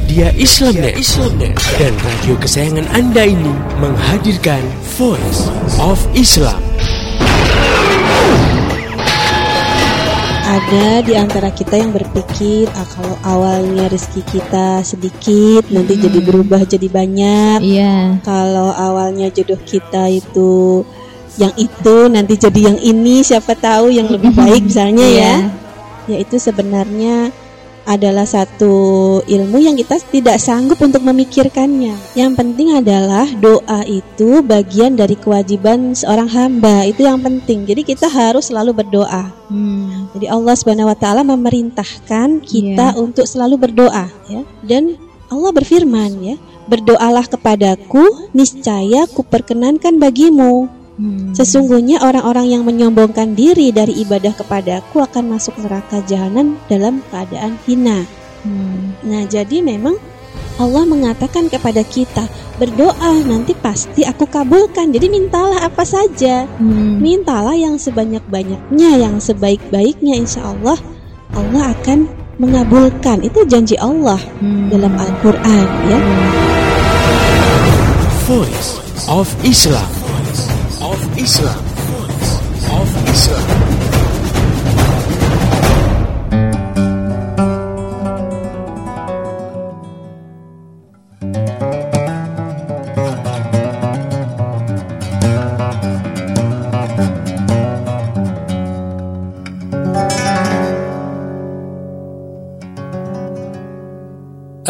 Media Islamnet, Islamnet dan radio kesayangan Anda ini menghadirkan Voice of Islam. Ada di antara kita yang berpikir ah, kalau awalnya rezeki kita sedikit nanti jadi berubah jadi banyak. Iya. Kalau awalnya jodoh kita itu yang itu nanti jadi yang ini siapa tahu yang lebih baik misalnya ya. Iya. Yaitu sebenarnya adalah satu ilmu yang kita tidak sanggup untuk memikirkannya. Yang penting adalah doa itu bagian dari kewajiban seorang hamba. Itu yang penting. Jadi kita harus selalu berdoa. Hmm. Jadi Allah Subhanahu wa taala memerintahkan kita Iya. untuk selalu berdoa ya. Dan Allah berfirman ya, "Berdoalah kepadaku, niscaya kuperkenankan bagimu." Hmm. Sesungguhnya orang-orang yang menyombongkan diri dari ibadah kepadaku akan masuk neraka jahanam dalam keadaan hina. Hmm. Nah, jadi memang Allah mengatakan kepada kita, berdoa nanti pasti aku kabulkan. Jadi mintalah apa saja. Hmm. Mintalah yang sebanyak-banyaknya, yang sebaik-baiknya insya Allah Allah akan mengabulkan. Itu janji Allah Hmm. dalam Al-Quran ya. Voice of Islam. Voice of Islam. Voice of Islam.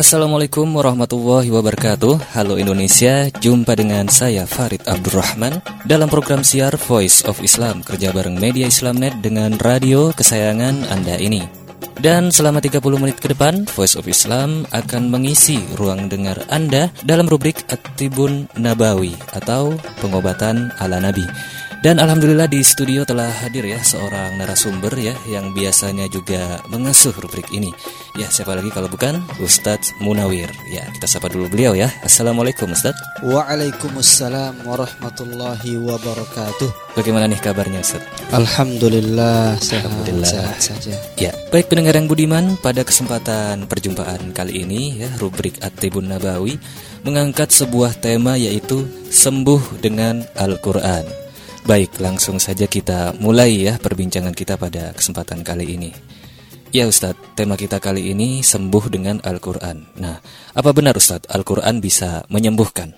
Assalamualaikum warahmatullahi wabarakatuh. Halo Indonesia, jumpa dengan saya Farid Abdurrahman Dalam program siar Voice of Islam Kerja bareng Media Islamnet dengan radio kesayangan Anda ini. Dan selama 30 menit ke depan Voice of Islam akan mengisi ruang dengar Anda Dalam rubrik Atibun Nabawi Atau pengobatan ala Nabi dan Alhamdulillah di studio telah hadir ya seorang narasumber ya yang biasanya juga mengasuh rubrik ini. Ya siapa lagi kalau bukan Ustadz Munawir. Ya kita sapa dulu beliau ya. Assalamualaikum Ustadz. Waalaikumsalam warahmatullahi wabarakatuh. Bagaimana nih kabarnya Ustadz? Alhamdulillah sehat, Alhamdulillah. sehat saja. Ya baik pendengar yang budiman pada kesempatan perjumpaan kali ini ya rubrik At-Tibun Nabawi mengangkat sebuah tema yaitu sembuh dengan Al-Quran. Baik, langsung saja kita mulai ya perbincangan kita pada kesempatan kali ini. Ya Ustadz, tema kita kali ini sembuh dengan Al-Quran. Nah, apa benar Ustadz, Al-Quran bisa menyembuhkan?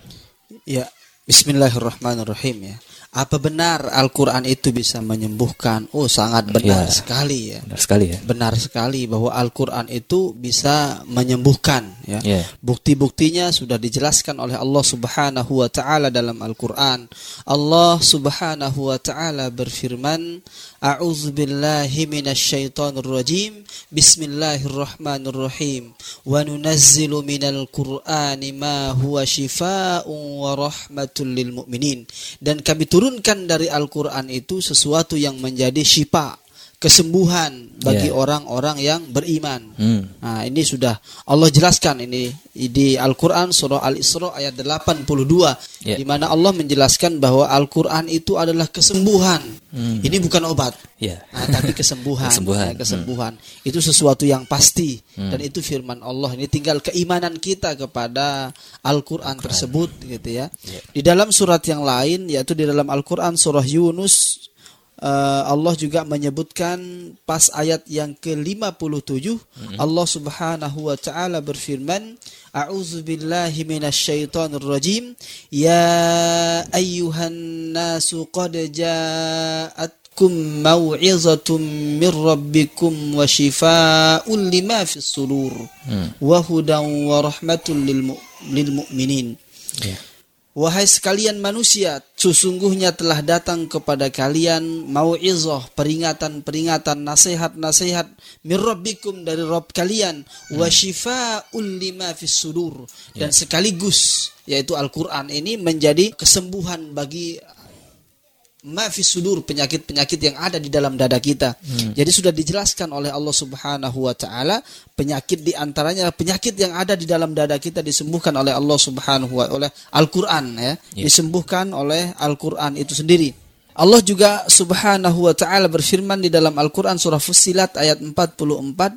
Ya, Bismillahirrahmanirrahim ya. Apa benar Al-Quran itu bisa menyembuhkan? Oh, sangat benar Ya. sekali ya. Benar sekali ya? Benar sekali bahwa Al-Quran itu bisa menyembuhkan ya. Ya. Bukti-buktinya sudah dijelaskan oleh Allah Subhanahu wa taala dalam Al-Qur'an. Allah Subhanahu wa taala berfirman, "A'udzu billahi minasyaitonir rajim. Bismillahirrahmanirrahim. Wa nunazzilu minal Qur'ani ma huwa shifaa'un wa rahmatul lil mu'minin." Dan kami turunkan dari Al-Qur'an itu sesuatu yang menjadi syifa, kesembuhan bagi Ya. orang-orang yang beriman. Hmm. Nah, ini sudah Allah jelaskan ini di Al-Qur'an surah Al-Isra ayat 82 Ya. di mana Allah menjelaskan bahwa Al-Qur'an itu adalah kesembuhan. Hmm. Ini bukan obat. Ya. Nah, tapi kesembuhan. Kesembuhan. Ya, kesembuhan. Itu sesuatu yang pasti Hmm. dan itu firman Allah. Ini tinggal keimanan kita kepada Al-Qur'an tersebut gitu ya. Di dalam surat yang lain yaitu di dalam Al-Qur'an surah Yunus Allah juga menyebutkan pas ayat yang ke-57 Allah Subhanahu wa taala berfirman A'udzu billahi minasyaitonir rajim. Ya ayyuhan nasu qad ja'atkum mau'izatun min rabbikum wa shifaa'un lima fis sudur wa hudan wa rahmatul lil, mu- lil mu'minin. Ya. Wahai sekalian manusia, sesungguhnya telah datang kepada kalian mau'izah, peringatan-peringatan, nasihat-nasihat min rabbikum dari Rabb kalian wa shifaa'un lima fis sudur. Dan sekaligus yaitu Al-Qur'an ini menjadi kesembuhan bagi ma fis sudur penyakit-penyakit yang ada di dalam dada kita. Jadi sudah dijelaskan oleh Allah Subhanahu wa taala penyakit di antaranya penyakit yang ada di dalam dada kita disembuhkan oleh Allah Subhanahu wa oleh Al-Qur'an ya. Ya. Disembuhkan oleh Al-Qur'an itu sendiri. Allah juga Subhanahu wa taala berfirman di dalam Al-Qur'an surah Fussilat ayat 44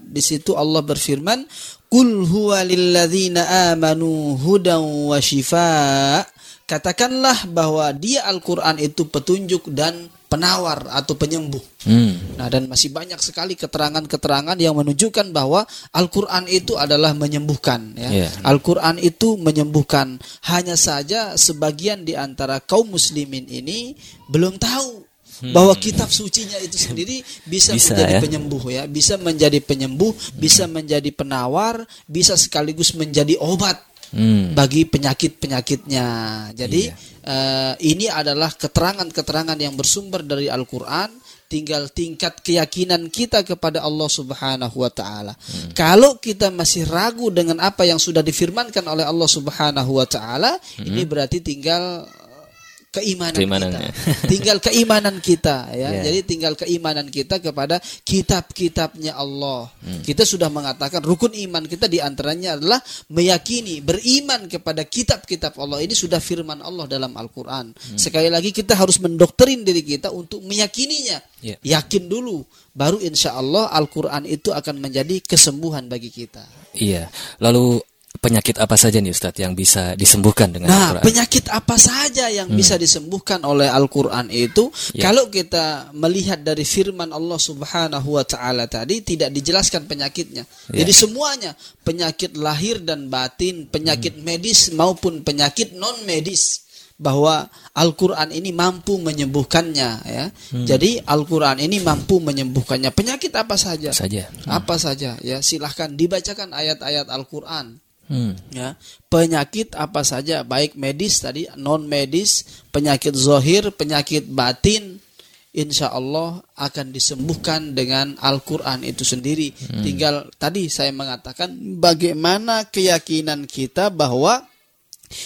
di situ Allah berfirman Qul huwa lilladzina amanu hudan wa shifa. Katakanlah bahwa dia Al-Qur'an itu petunjuk dan penawar atau penyembuh. Hmm. Nah, dan masih banyak sekali keterangan-keterangan yang menunjukkan bahwa Al-Qur'an itu adalah menyembuhkan ya. Iya. Al-Qur'an itu menyembuhkan. Hanya saja sebagian di antara kaum muslimin ini belum tahu bahwa kitab sucinya itu sendiri bisa, Hmm. Bisa, menjadi ya. penyembuh ya, bisa menjadi penyembuh, bisa menjadi penawar, bisa sekaligus menjadi obat Hmm. bagi penyakit-penyakitnya. Jadi Iya. eh, ini adalah keterangan-keterangan yang bersumber dari Al-Qur'an, tinggal tingkat keyakinan kita kepada Allah Subhanahu wa taala. Hmm. Kalau kita masih ragu dengan apa yang sudah difirmankan oleh Allah Subhanahu wa taala, ini berarti tinggal keimanan Keimanannya. kita. tinggal keimanan kita ya. Iya. Jadi tinggal keimanan kita kepada kitab-kitabnya Allah. Hmm. Kita sudah mengatakan rukun iman kita di antaranya adalah meyakini, beriman kepada kitab-kitab Allah. Ini sudah firman Allah dalam Al-Quran. Hmm. Sekali lagi kita harus mendoktrin diri kita untuk meyakininya. Iya. Yakin dulu, baru insya Allah Al-Quran itu akan menjadi kesembuhan bagi kita. Iya. Lalu penyakit apa saja nih Ustadz yang bisa disembuhkan dengan Nah, Al-Quran? penyakit apa saja yang bisa disembuhkan oleh Al-Qur'an itu Ya. kalau kita melihat dari firman Allah Subhanahu wa taala tadi tidak dijelaskan penyakitnya. Ya. Jadi semuanya penyakit lahir dan batin, penyakit medis maupun penyakit non medis bahwa Al-Qur'an ini mampu menyembuhkannya ya. Jadi Al-Qur'an ini mampu menyembuhkannya. Penyakit apa saja? Apa saja. Apa saja ya silahkan dibacakan ayat-ayat Al-Qur'an Hmm. ya. Penyakit apa saja baik medis tadi non medis penyakit zohir penyakit batin insya Allah akan disembuhkan dengan Al-Quran itu sendiri. Tinggal tadi saya mengatakan bagaimana keyakinan kita bahwa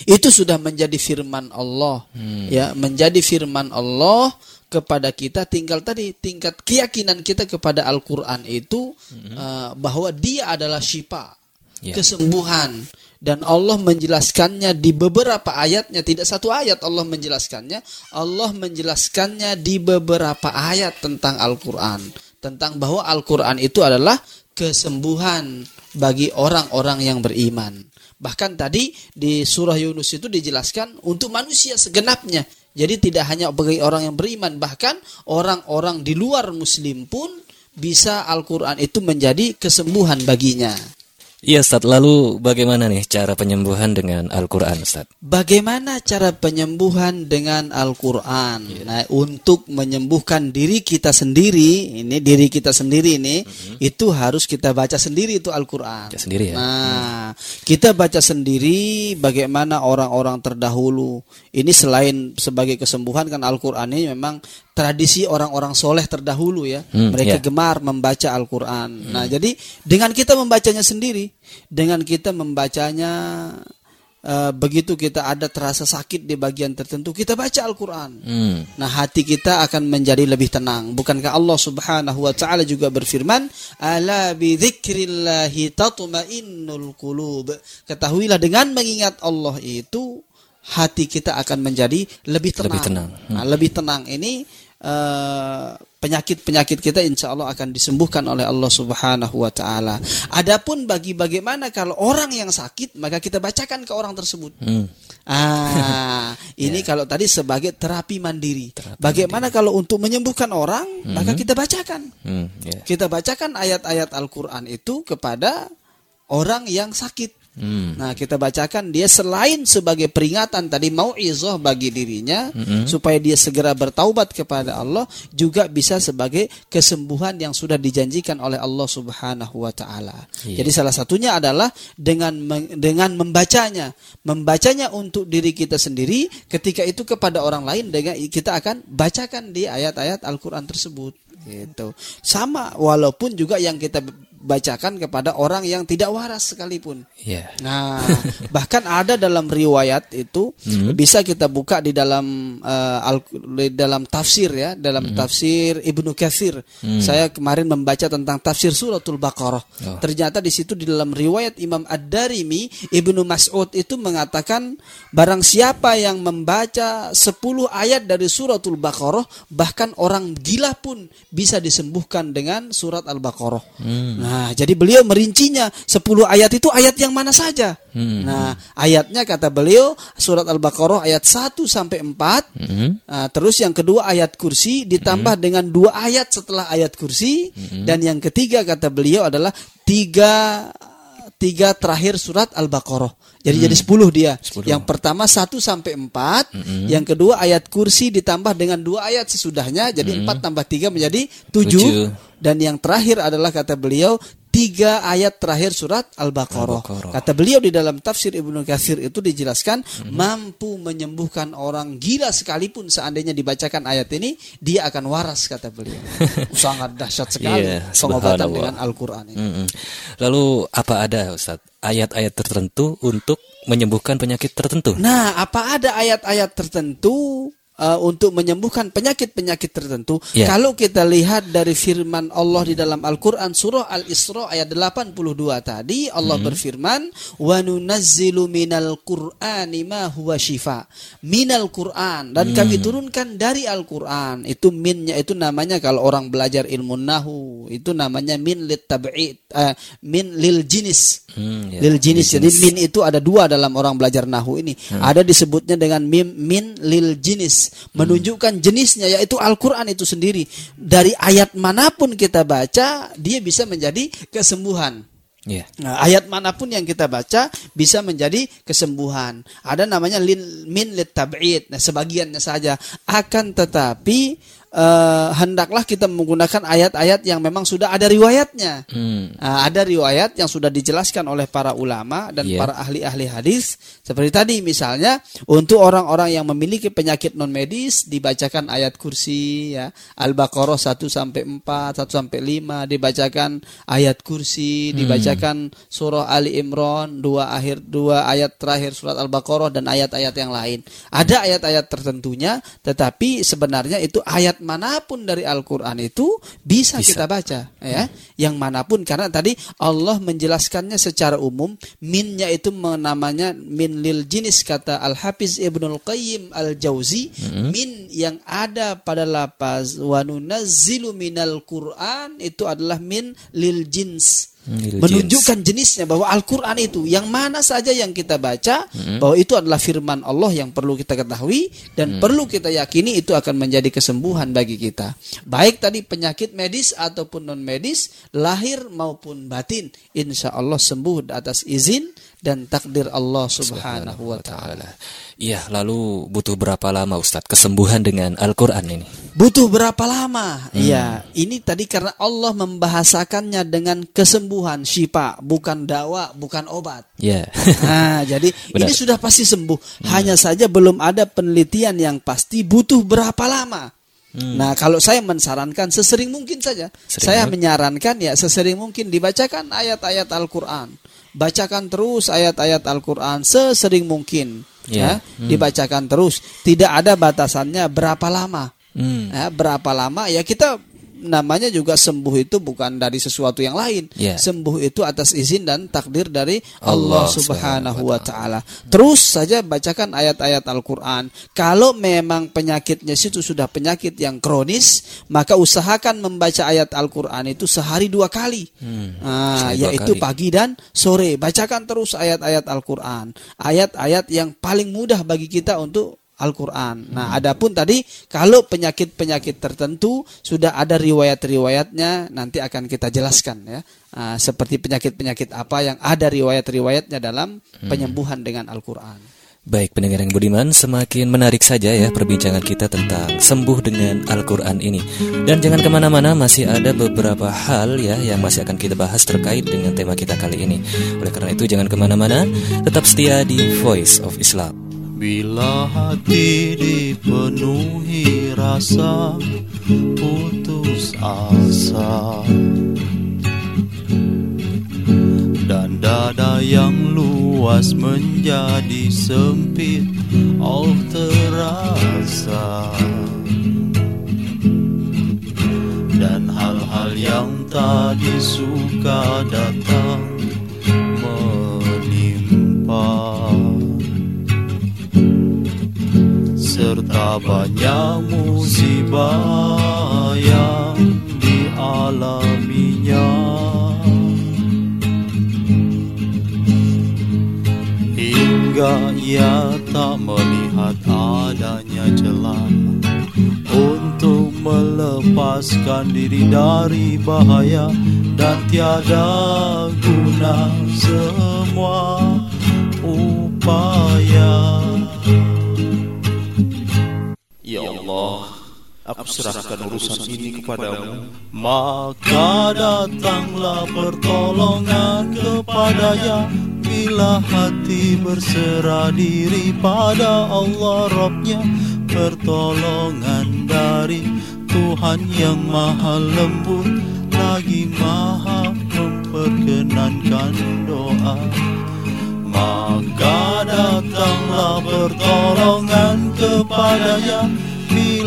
itu sudah menjadi firman Allah. Ya menjadi firman Allah kepada kita. Tinggal tadi tingkat keyakinan kita kepada Al-Quran itu eh, bahwa dia adalah syifa Ya. kesembuhan. Dan Allah menjelaskannya di beberapa ayatnya. Tidak satu ayat Allah menjelaskannya. Allah menjelaskannya di beberapa ayat tentang Al-Qur'an. Tentang bahwa Al-Qur'an itu adalah kesembuhan bagi orang-orang yang beriman. Bahkan tadi di surah Yunus itu dijelaskan untuk manusia segenapnya. Jadi tidak hanya bagi orang yang beriman bahkan orang-orang di luar muslim pun bisa Al-Qur'an itu menjadi kesembuhan baginya Iya Ustadz, lalu bagaimana nih cara penyembuhan dengan Al-Quran Ustadz? Bagaimana cara penyembuhan dengan Al-Quran? Nah, untuk menyembuhkan diri kita sendiri, ini diri kita sendiri ini, itu harus kita baca sendiri itu Al-Quran. Baca sendiri ya? Nah, kita baca sendiri bagaimana orang-orang terdahulu. Ini selain sebagai kesembuhan kan Al-Quran ini memang tradisi orang-orang soleh terdahulu ya. Hmm, Mereka ya. gemar membaca Al-Quran. Nah, jadi dengan kita membacanya sendiri, dengan kita membacanya eh, begitu kita ada terasa sakit di bagian tertentu, kita baca Al-Quran. Hmm. Nah, hati kita akan menjadi lebih tenang. Bukankah Allah Subhanahu wa taala juga berfirman, "Ala bi dzikrillahi tatma'innul qulub." Ketahuilah dengan mengingat Allah itu hati kita akan menjadi lebih tenang. Lebih tenang. Nah, lebih tenang ini penyakit-penyakit kita insya Allah akan disembuhkan oleh Allah Subhanahu wa taala. Adapun bagi bagaimana kalau orang yang sakit, maka kita bacakan ke orang tersebut. Hmm. Ah, ini kalau tadi sebagai terapi mandiri. Bagaimana kalau untuk menyembuhkan orang, maka kita bacakan. Hmm. Ya. Kita bacakan ayat-ayat Al-Qur'an itu kepada orang yang sakit. Hmm. Nah, kita bacakan dia selain sebagai peringatan tadi mau'izah bagi dirinya supaya dia segera bertaubat kepada Allah, juga bisa sebagai kesembuhan yang sudah dijanjikan oleh Allah Subhanahu wa taala. Iya. Jadi salah satunya adalah dengan dengan membacanya, membacanya untuk diri kita sendiri, ketika itu kepada orang lain dengan kita akan bacakan di ayat-ayat Al-Qur'an tersebut gitu. Sama walaupun juga yang kita bacakan kepada orang yang tidak waras sekalipun. Ya. Nah, bahkan ada dalam riwayat itu bisa kita buka di dalam eh, al- di dalam tafsir ya, dalam tafsir Ibnu Katsir. Saya kemarin membaca tentang tafsir suratul Baqarah. Oh. Ternyata di situ di dalam riwayat Imam Ad-Darimi Ibnu Mas'ud itu mengatakan barang siapa yang membaca 10 ayat dari suratul Baqarah bahkan orang gila pun bisa disembuhkan dengan surat Al-Baqarah. Nah, jadi beliau merincinya 10 ayat itu ayat yang mana saja. Hmm. Nah, ayatnya kata beliau surat Al-Baqarah ayat 1 sampai 4. Hmm. Nah, terus yang kedua ayat kursi ditambah dengan dua ayat setelah ayat kursi dan yang ketiga kata beliau adalah tiga tiga terakhir surat Al-Baqarah. Jadi jadi 10 dia. 10. Yang pertama 1 sampai 4, yang kedua ayat kursi ditambah dengan dua ayat sesudahnya jadi 4 tambah 3 menjadi 7 Tujuh. Dan yang terakhir adalah kata beliau tiga ayat terakhir surat Al-Baqarah. Al-Baqarah. Kata beliau di dalam tafsir Ibnu Katsir itu dijelaskan mampu menyembuhkan orang gila sekalipun seandainya dibacakan ayat ini dia akan waras kata beliau. Sangat dahsyat sekali Iya, pengobatan dengan Al-Qur'an ini. Mm-mm. Lalu apa ada Ustaz ayat-ayat tertentu untuk menyembuhkan penyakit tertentu? Nah, apa ada ayat-ayat tertentu uh, untuk menyembuhkan penyakit-penyakit tertentu? Ya. Kalau kita lihat dari firman Allah di dalam Al-Qur'an surah Al-Isra ayat 82 tadi Allah berfirman, "Wa nunazzilu minal Qur'ani ma huwa shifa." Minal Qur'an dan kami turunkan dari Al-Qur'an. Itu minnya itu namanya kalau orang belajar ilmu nahu, itu namanya min lit tab'id, eh, min lil jinis. Hmm, ya. Lil jinis. Jadi min itu ada dua dalam orang belajar nahu ini. Ada disebutnya dengan mim min lil jinis, menunjukkan jenisnya yaitu Al-Qur'an itu sendiri. Dari ayat mana pun kita baca, dia bisa menjadi kesembuhan. Ya. Nah, ayat mana pun yang kita baca bisa menjadi kesembuhan. Ada namanya lin, min lit tab'id. Nah, sebagiannya saja. Akan tetapi eh, hendaklah kita menggunakan ayat-ayat yang memang sudah ada riwayatnya. Hmm. Nah, ada riwayat yang sudah dijelaskan oleh para ulama dan Iya. para ahli-ahli hadis. Seperti tadi misalnya untuk orang-orang yang memiliki penyakit non medis dibacakan ayat kursi ya. Al-Baqarah 1 sampai 4, 1 sampai 5 dibacakan ayat kursi, dibacakan surah Ali Imran, dua akhir dua ayat terakhir surat Al-Baqarah dan ayat-ayat yang lain. Ada ayat-ayat tertentunya tetapi sebenarnya itu ayat mana pun dari Al-Qur'an itu bisa, Bisa. kita baca ya. Yang mana pun karena tadi Allah menjelaskannya secara umum minnya itu namanya min lil jinis kata Al Hafiz Ibnul Qayyim Al Jauzi min yang ada pada lapaz wa nunazzilu minal Quran itu adalah min lil jins Hmm, menunjukkan jenisnya bahwa Al-Quran itu yang mana saja yang kita baca bahwa itu adalah firman Allah yang perlu kita ketahui dan perlu kita yakini itu akan menjadi kesembuhan bagi kita. Baik tadi penyakit medis ataupun non medis lahir maupun batin insya Allah sembuh atas izin dan takdir Allah subhanahu wa ta'ala Iya, lalu butuh berapa lama Ustadz kesembuhan dengan Al-Qur'an ini? Butuh berapa lama? Ya, ini tadi karena Allah membahasakannya dengan kesembuhan, syifa, bukan dawa, bukan obat. Ya. Nah, jadi Benar. ini sudah pasti sembuh. Hanya saja belum ada penelitian yang pasti butuh berapa lama. Nah, kalau saya mensarankan sesering mungkin saja. Sering saya ya? menyarankan ya sesering mungkin dibacakan ayat-ayat Al-Qur'an. Bacakan terus ayat-ayat Al-Qur'an sesering mungkin Ya. ya, dibacakan terus. Tidak ada batasannya berapa lama. Hmm. Ya, berapa lama ya kita namanya juga sembuh itu bukan dari sesuatu yang lain. Ya. Sembuh itu atas izin dan takdir dari Allah, Allah Subhanahu wa taala. Terus saja bacakan ayat-ayat Al-Qur'an. Kalau memang penyakitnya situ sudah penyakit yang kronis, maka usahakan membaca ayat Al-Qur'an itu sehari dua kali. Hmm. Nah, Sehari dua yaitu kali. pagi dan sore. Bacakan terus ayat-ayat Al-Qur'an. Ayat-ayat yang paling mudah bagi kita untuk Al-Quran. Nah, adapun tadi kalau penyakit-penyakit tertentu sudah ada riwayat-riwayatnya, nanti akan kita jelaskan ya. Ah, seperti penyakit-penyakit apa yang ada riwayat-riwayatnya dalam penyembuhan dengan Al-Quran. Baik pendengar yang budiman, semakin menarik saja ya perbincangan kita tentang sembuh dengan Al-Quran ini. Dan jangan ke mana-mana, masih ada beberapa hal ya yang masih akan kita bahas terkait dengan tema kita kali ini. Oleh karena itu jangan ke mana-mana, tetap setia di Voice of Islam. Bila hati dipenuhi rasa putus asa. Dan dada yang luas menjadi sempit Oh terasa. Dan hal-hal yang tadi suka datang menimpa serta banyak musibah yang dialaminya. Hingga ia tak melihat adanya jalan Untuk melepaskan diri dari bahaya Dan tiada guna semua upaya. Aku serahkan urusan ini kepadamu. Maka datanglah pertolongan kepadanya. Bila hati berserah diri pada Allah Robnya pertolongan dari Tuhan yang maha lembut lagi maha memperkenankan doa. Maka datanglah pertolongan kepadanya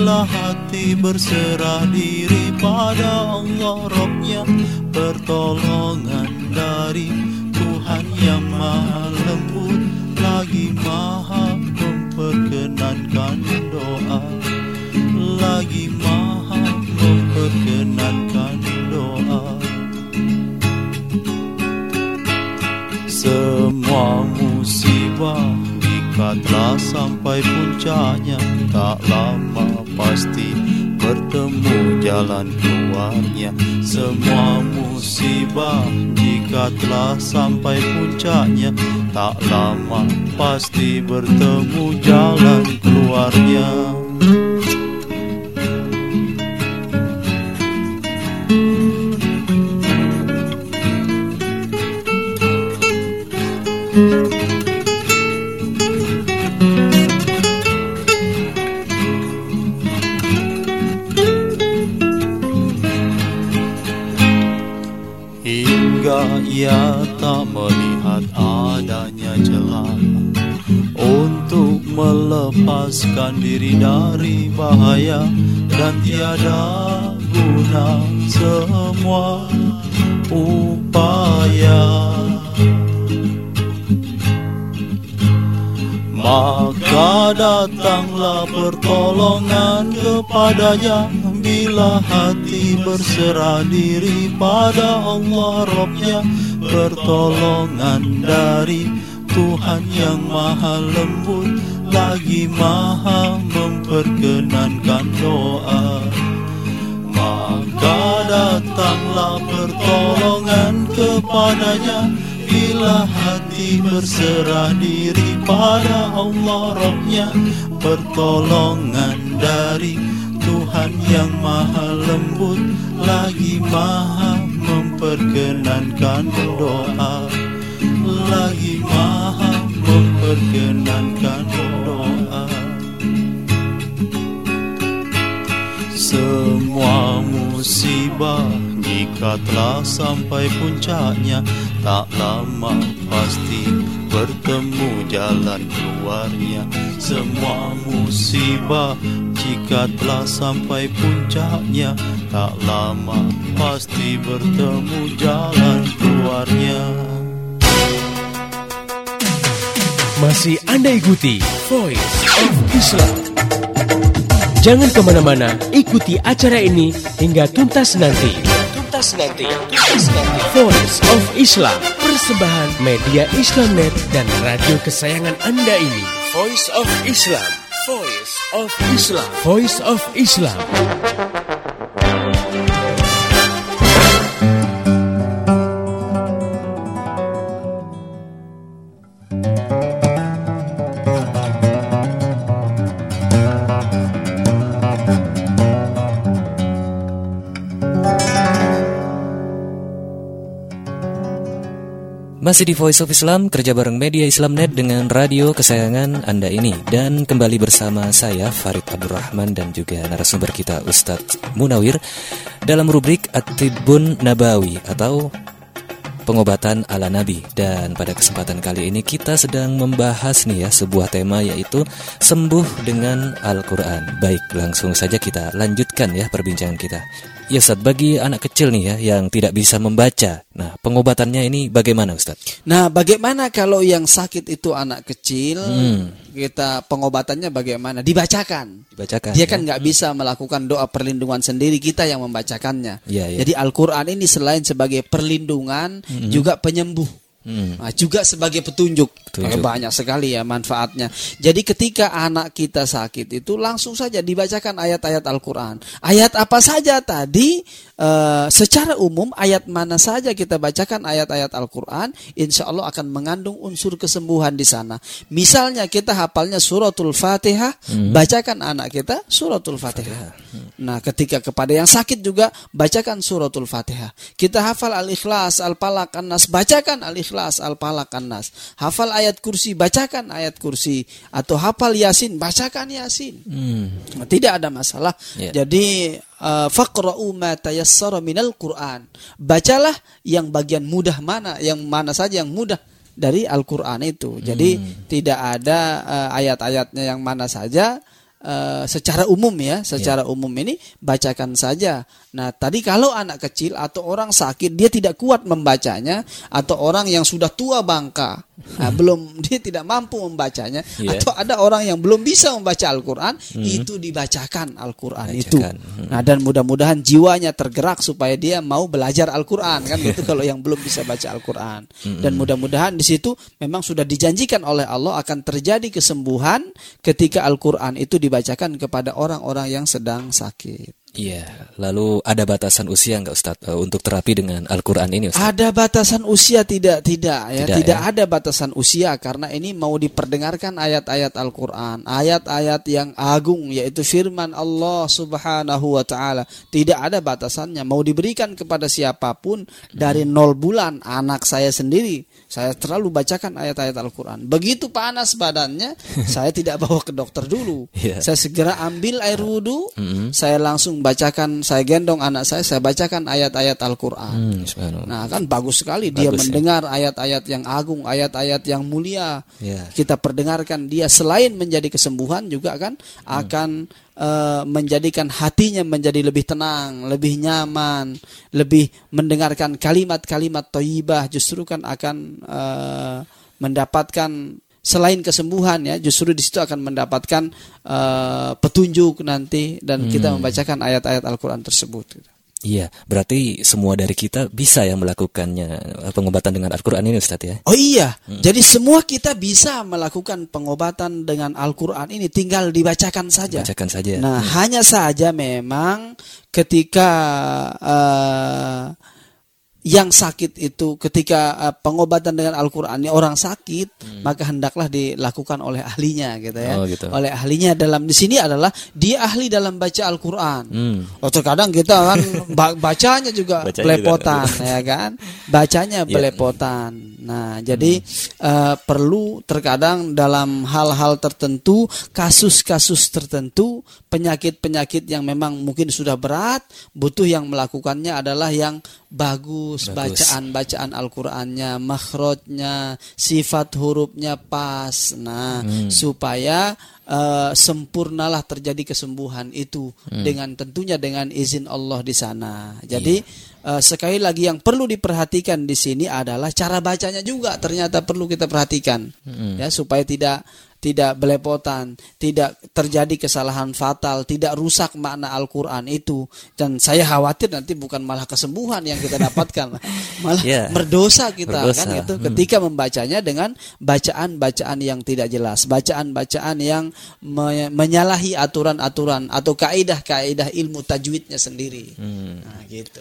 Bila hati berserah diri pada Allah Robnya Pertolongan dari Tuhan yang maha lembut Lagi maha memperkenankan doa. Lagi maha memperkenankan doa. Semua musibah jika telah sampai puncaknya. Tak lama pasti bertemu jalan keluarnya. Semua musibah jika telah sampai puncaknya Tak lama pasti bertemu jalan keluarnya melepaskan diri dari bahaya Dan tiada guna semua upaya. Maka datanglah pertolongan kepadanya Bila hati berserah diri pada Allah Robnya. Pertolongan dari Tuhan yang maha lembut Lagi maha memperkenankan doa. Maka datanglah pertolongan kepadanya. Bila hati berserah diri pada Allah Robnya Pertolongan dari Tuhan yang maha lembut. Lagi maha memperkenankan doa. Lagi maha memperkenankan doa Semua musibah jika telah sampai puncaknya Tak lama pasti bertemu jalan keluarnya Semua musibah jika telah sampai puncaknya Tak lama pasti bertemu jalan keluarnya Masih Anda ikuti Voice of Islam. Jangan ke mana-mana, ikuti acara ini hingga tuntas nanti. Tuntas nanti, tuntas nanti. Voice of Islam, persembahan media Islamnet dan radio kesayangan Anda ini. Voice of Islam, Voice of Islam, Voice of Islam. Masih di Voice of Islam, kerja bareng media Islamnet dengan radio kesayangan Anda ini. Dan kembali bersama saya, Farid Abdurrahman, dan juga narasumber kita, Ustadz Munawir, dalam rubrik Atibun Nabawi atau pengobatan ala Nabi. Dan pada kesempatan kali ini kita sedang membahas nih ya sebuah tema yaitu sembuh dengan Al-Quran. Baik, langsung saja kita lanjutkan ya perbincangan kita. Ya Ustaz, bagi anak kecil nih ya yang tidak bisa membaca, nah pengobatannya ini bagaimana Ustaz? Nah, bagaimana kalau yang sakit itu anak kecil? Hmm. Kita pengobatannya bagaimana? Dibacakan. Dibacakan. Dia ya? kan nggak bisa melakukan doa perlindungan sendiri, kita yang membacakannya. Iya, iya. Jadi Al-Qur'an ini selain sebagai perlindungan Hmm. juga penyembuh. Hmm. Nah, juga sebagai petunjuk. Petunjuk. banyak sekali ya manfaatnya. Jadi ketika anak kita sakit itu langsung saja dibacakan ayat-ayat Al-Qur'an. Ayat apa saja tadi eh, secara umum ayat mana saja kita bacakan ayat-ayat Al-Qur'an, insya Allah akan mengandung unsur kesembuhan di sana. Misalnya kita hafalnya suratul Fatihah, bacakan anak kita suratul Fatihah. Nah, ketika kepada yang sakit juga bacakan suratul Fatihah. Kita hafal Al-Ikhlas, Al-Falaq, An-Nas, bacakan Al-Ikhlas, Al-Falaq, An-Nas. Hafal ayat kursi, bacakan ayat kursi atau hafal Yasin, bacakan Yasin. Hmm. Tidak ada masalah. Ya. Jadi uh, faqra'u ma tayassara minal Qur'an. Bacalah yang bagian mudah mana, yang mana saja yang mudah dari Al-Qur'an itu. Jadi tidak ada uh, ayat-ayatnya yang mana saja uh, secara umum ya, secara umum ini bacakan saja. Nah, tadi kalau anak kecil atau orang sakit dia tidak kuat membacanya atau orang yang sudah tua bangka, nah, belum dia tidak mampu membacanya Iya. atau ada orang yang belum bisa membaca Al-Qur'an, itu dibacakan Al-Qur'an itu. Bacakan. Hmm. Nah, dan mudah-mudahan jiwanya tergerak supaya dia mau belajar Al-Qur'an kan gitu kalau yang belum bisa baca Al-Qur'an. Dan mudah-mudahan di situ memang sudah dijanjikan oleh Allah akan terjadi kesembuhan ketika Al-Qur'an itu dibacakan kepada orang-orang yang sedang sakit. Iya. Lalu ada batasan usia nggak Ustadz eh, untuk terapi dengan Al-Quran ini Ustadz? Ada batasan usia tidak tidak ya Tidak, tidak, ya. ada batasan usia karena ini mau diperdengarkan ayat-ayat Al-Qur'an, ayat-ayat yang agung yaitu firman Allah Subhanahu wa taala. Tidak ada batasannya mau diberikan kepada siapa pun dari nol bulan anak saya sendiri saya terlalu bacakan ayat-ayat Al-Qur'an. Begitu panas badannya, saya tidak bawa ke dokter dulu. Iya. Saya segera ambil air wudhu, saya langsung bacakan, saya gendong anak saya, saya bacakan ayat-ayat Al-Qur'an. Hmm. Nah kan bagus sekali dia Bagus, ya. mendengar ayat-ayat yang agung, ayat-ayat yang mulia. Ya. Kita perdengarkan dia selain menjadi kesembuhan juga kan akan eh, menjadikan hatinya menjadi lebih tenang, lebih nyaman, lebih mendengarkan kalimat-kalimat toibah justru kan akan eh, mendapatkan selain kesembuhan ya justru di situ akan mendapatkan eh, petunjuk nanti dan kita membacakan ayat-ayat Al-Qur'an tersebut. gitu. Iya, berarti semua dari kita bisa yang melakukannya eh, pengobatan dengan Al-Quran ini Ustadz ya? Oh iya, jadi semua kita bisa melakukan pengobatan dengan Al-Quran ini, tinggal dibacakan saja. Bacakan saja. Nah, hanya saja memang ketika eh, yang sakit itu, ketika eh, pengobatan dengan Al-Quran ini orang sakit, maka hendaklah dilakukan oleh ahlinya, gitu ya. Oh, gitu. Oleh ahlinya dalam di sini adalah dia ahli dalam baca Al-Quran. Hmm. Oh terkadang kita kan ba- bacanya juga Bacanya belepotan ya kan, bacanya Ya. belepotan. Nah jadi eh, perlu terkadang dalam hal-hal tertentu, kasus-kasus tertentu, penyakit-penyakit yang memang mungkin sudah berat, butuh yang melakukannya adalah yang bagus, Bagus. bacaan-bacaan Al-Qur'annya, makhrajnya, sifat hurufnya pas. Nah, supaya eh, sempurnalah terjadi kesembuhan itu dengan tentunya dengan izin Allah di sana. Jadi eh, sekali lagi yang perlu diperhatikan di sini adalah cara bacanya juga ternyata perlu kita perhatikan ya supaya tidak tidak belepotan, tidak terjadi kesalahan fatal, tidak rusak makna Al-Qur'an itu dan saya khawatir nanti bukan malah kesembuhan yang kita dapatkan, malah Ya. berdosa kita Berdosa. kan gitu Hmm. ketika membacanya dengan bacaan-bacaan yang tidak jelas, bacaan-bacaan yang me- menyalahi aturan-aturan atau kaidah-kaidah ilmu tajwidnya sendiri. Hmm. Nah, gitu.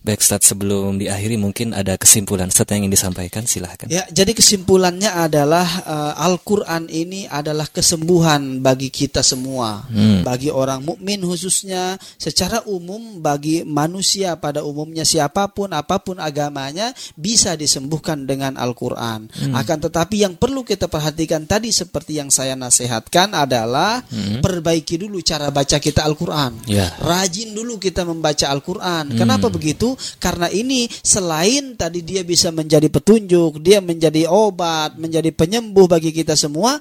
Baik sebelum diakhiri mungkin ada kesimpulan Ustadz yang ingin disampaikan, silahkan. Ya, jadi kesimpulannya adalah eh, Al-Qur'an ini adalah kesembuhan bagi kita semua, Hmm. bagi orang mukmin khususnya, secara umum bagi manusia pada umumnya siapa pun apa pun agamanya bisa disembuhkan dengan Al-Qur'an. Akan tetapi yang perlu kita perhatikan tadi seperti yang saya nasihatkan adalah perbaiki dulu cara baca kita Al-Qur'an. Ya. Rajin dulu kita membaca Al-Qur'an. Kenapa begitu? Karena ini selain tadi dia bisa menjadi petunjuk, dia menjadi obat, menjadi penyembuh bagi kita semua,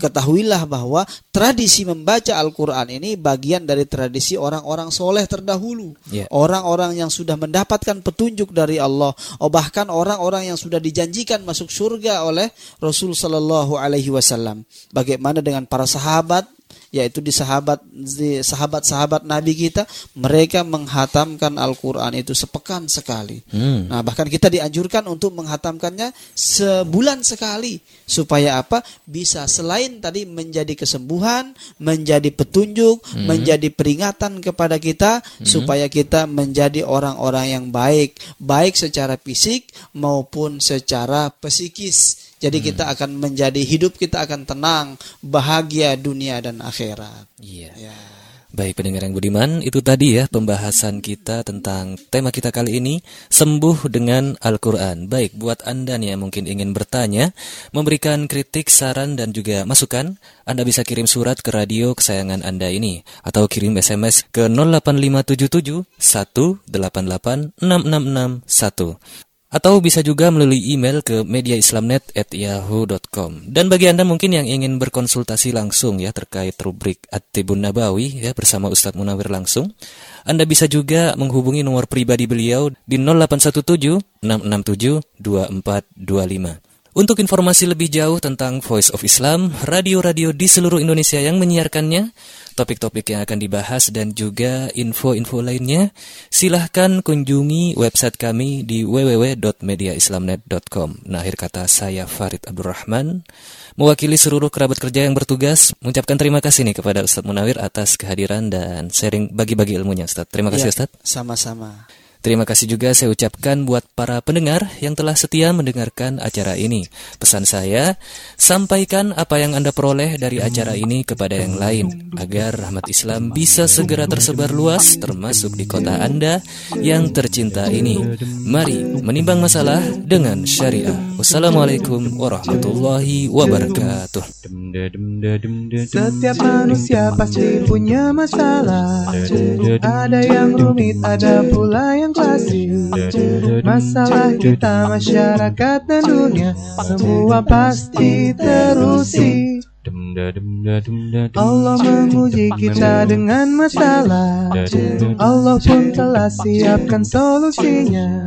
ketahuilah bahwa tradisi membaca Al-Qur'an ini bagian dari tradisi orang-orang soleh terdahulu. Ya. Orang-orang yang sudah mendapatkan petunjuk dari Allah, oh bahkan orang-orang yang sudah dijanjikan masuk surga oleh Rasul sallallahu alaihi wasallam. Bagaimana dengan para sahabat yaitu di sahabat di sahabat-sahabat Nabi kita mereka menghatamkan Al-Qur'an itu sepekan sekali. Hmm. Nah, bahkan kita dianjurkan untuk menghatamkannya sebulan sekali supaya apa? Bisa selain tadi menjadi kesembuhan, menjadi petunjuk, menjadi peringatan kepada kita supaya kita menjadi orang-orang yang baik, baik secara fisik maupun secara psikis. Jadi kita akan menjadi hidup kita akan tenang, bahagia dunia dan akhirat. Iya. Ya. Baik pendengar yang budiman, itu tadi ya pembahasan kita tentang tema kita kali ini, sembuh dengan Al-Quran. Baik, buat Anda nih yang mungkin ingin bertanya, memberikan kritik, saran, dan juga masukan, Anda bisa kirim surat ke radio kesayangan Anda ini, atau kirim SMS ke 08577 188 666 atau bisa juga melalui email ke mediaislamnet@yahoo.com. Dan bagi Anda mungkin yang ingin berkonsultasi langsung ya terkait rubrik At-Tibun Nabawi ya bersama Ustadz Munawir langsung, Anda bisa juga menghubungi nomor pribadi beliau di 0817 667 2425. Untuk informasi lebih jauh tentang Voice of Islam, radio-radio di seluruh Indonesia yang menyiarkannya, topik-topik yang akan dibahas dan juga info-info lainnya, silahkan kunjungi website kami di www.mediaislamnet.com. Nah, akhir kata saya Farid Abdurrahman, mewakili seluruh kerabat kerja yang bertugas, mengucapkan terima kasih nih kepada Ustadz Munawir atas kehadiran dan sharing bagi-bagi ilmunya, Ustadz. Terima kasih, Ya, Ustadz. Sama-sama. Terima kasih juga saya ucapkan buat para pendengar yang telah setia mendengarkan acara ini. Pesan saya, sampaikan apa yang Anda peroleh dari acara ini kepada yang lain, agar rahmat Islam bisa segera tersebar luas, termasuk di kota Anda yang tercinta ini. Mari menimbang masalah dengan syariah. Wassalamualaikum warahmatullahi wabarakatuh. Setiap manusia pasti punya masalah Ada yang rumit, ada pula yang klasik Masalah kita masyarakat dan dunia Semua pasti terusi. Allah menguji kita dengan masalah. Allah pun telah siapkan solusinya.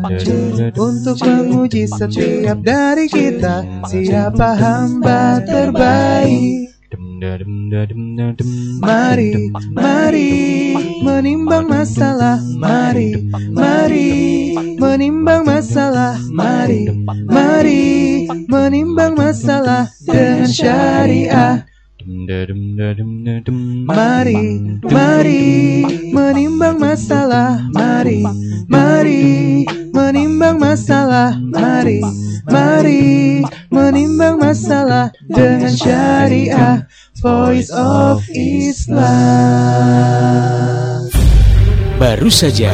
Untuk menguji setiap dari kita Siapa hamba terbaik? Mari, mari menimbang masalah Mari, mari. Menimbang masalah Mari, mari. Menimbang masalah dengan syariah. Mari, mari. Menimbang masalah Mari, mari. Menimbang masalah Mari, mari. Menimbang masalah dengan syariah. Voice of Islam Baru saja,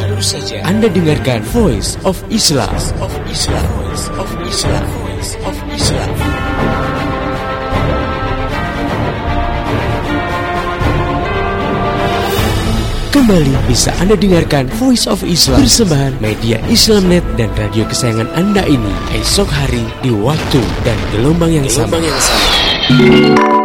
Anda dengarkan Voice of Islam. of Islam. of Islam. of Islam. Kembali bisa Anda dengarkan Voice of Islam Persembahan media Islamnet dan radio kesayangan Anda ini Esok hari di waktu dan gelombang yang sama, Gelombang yang sama.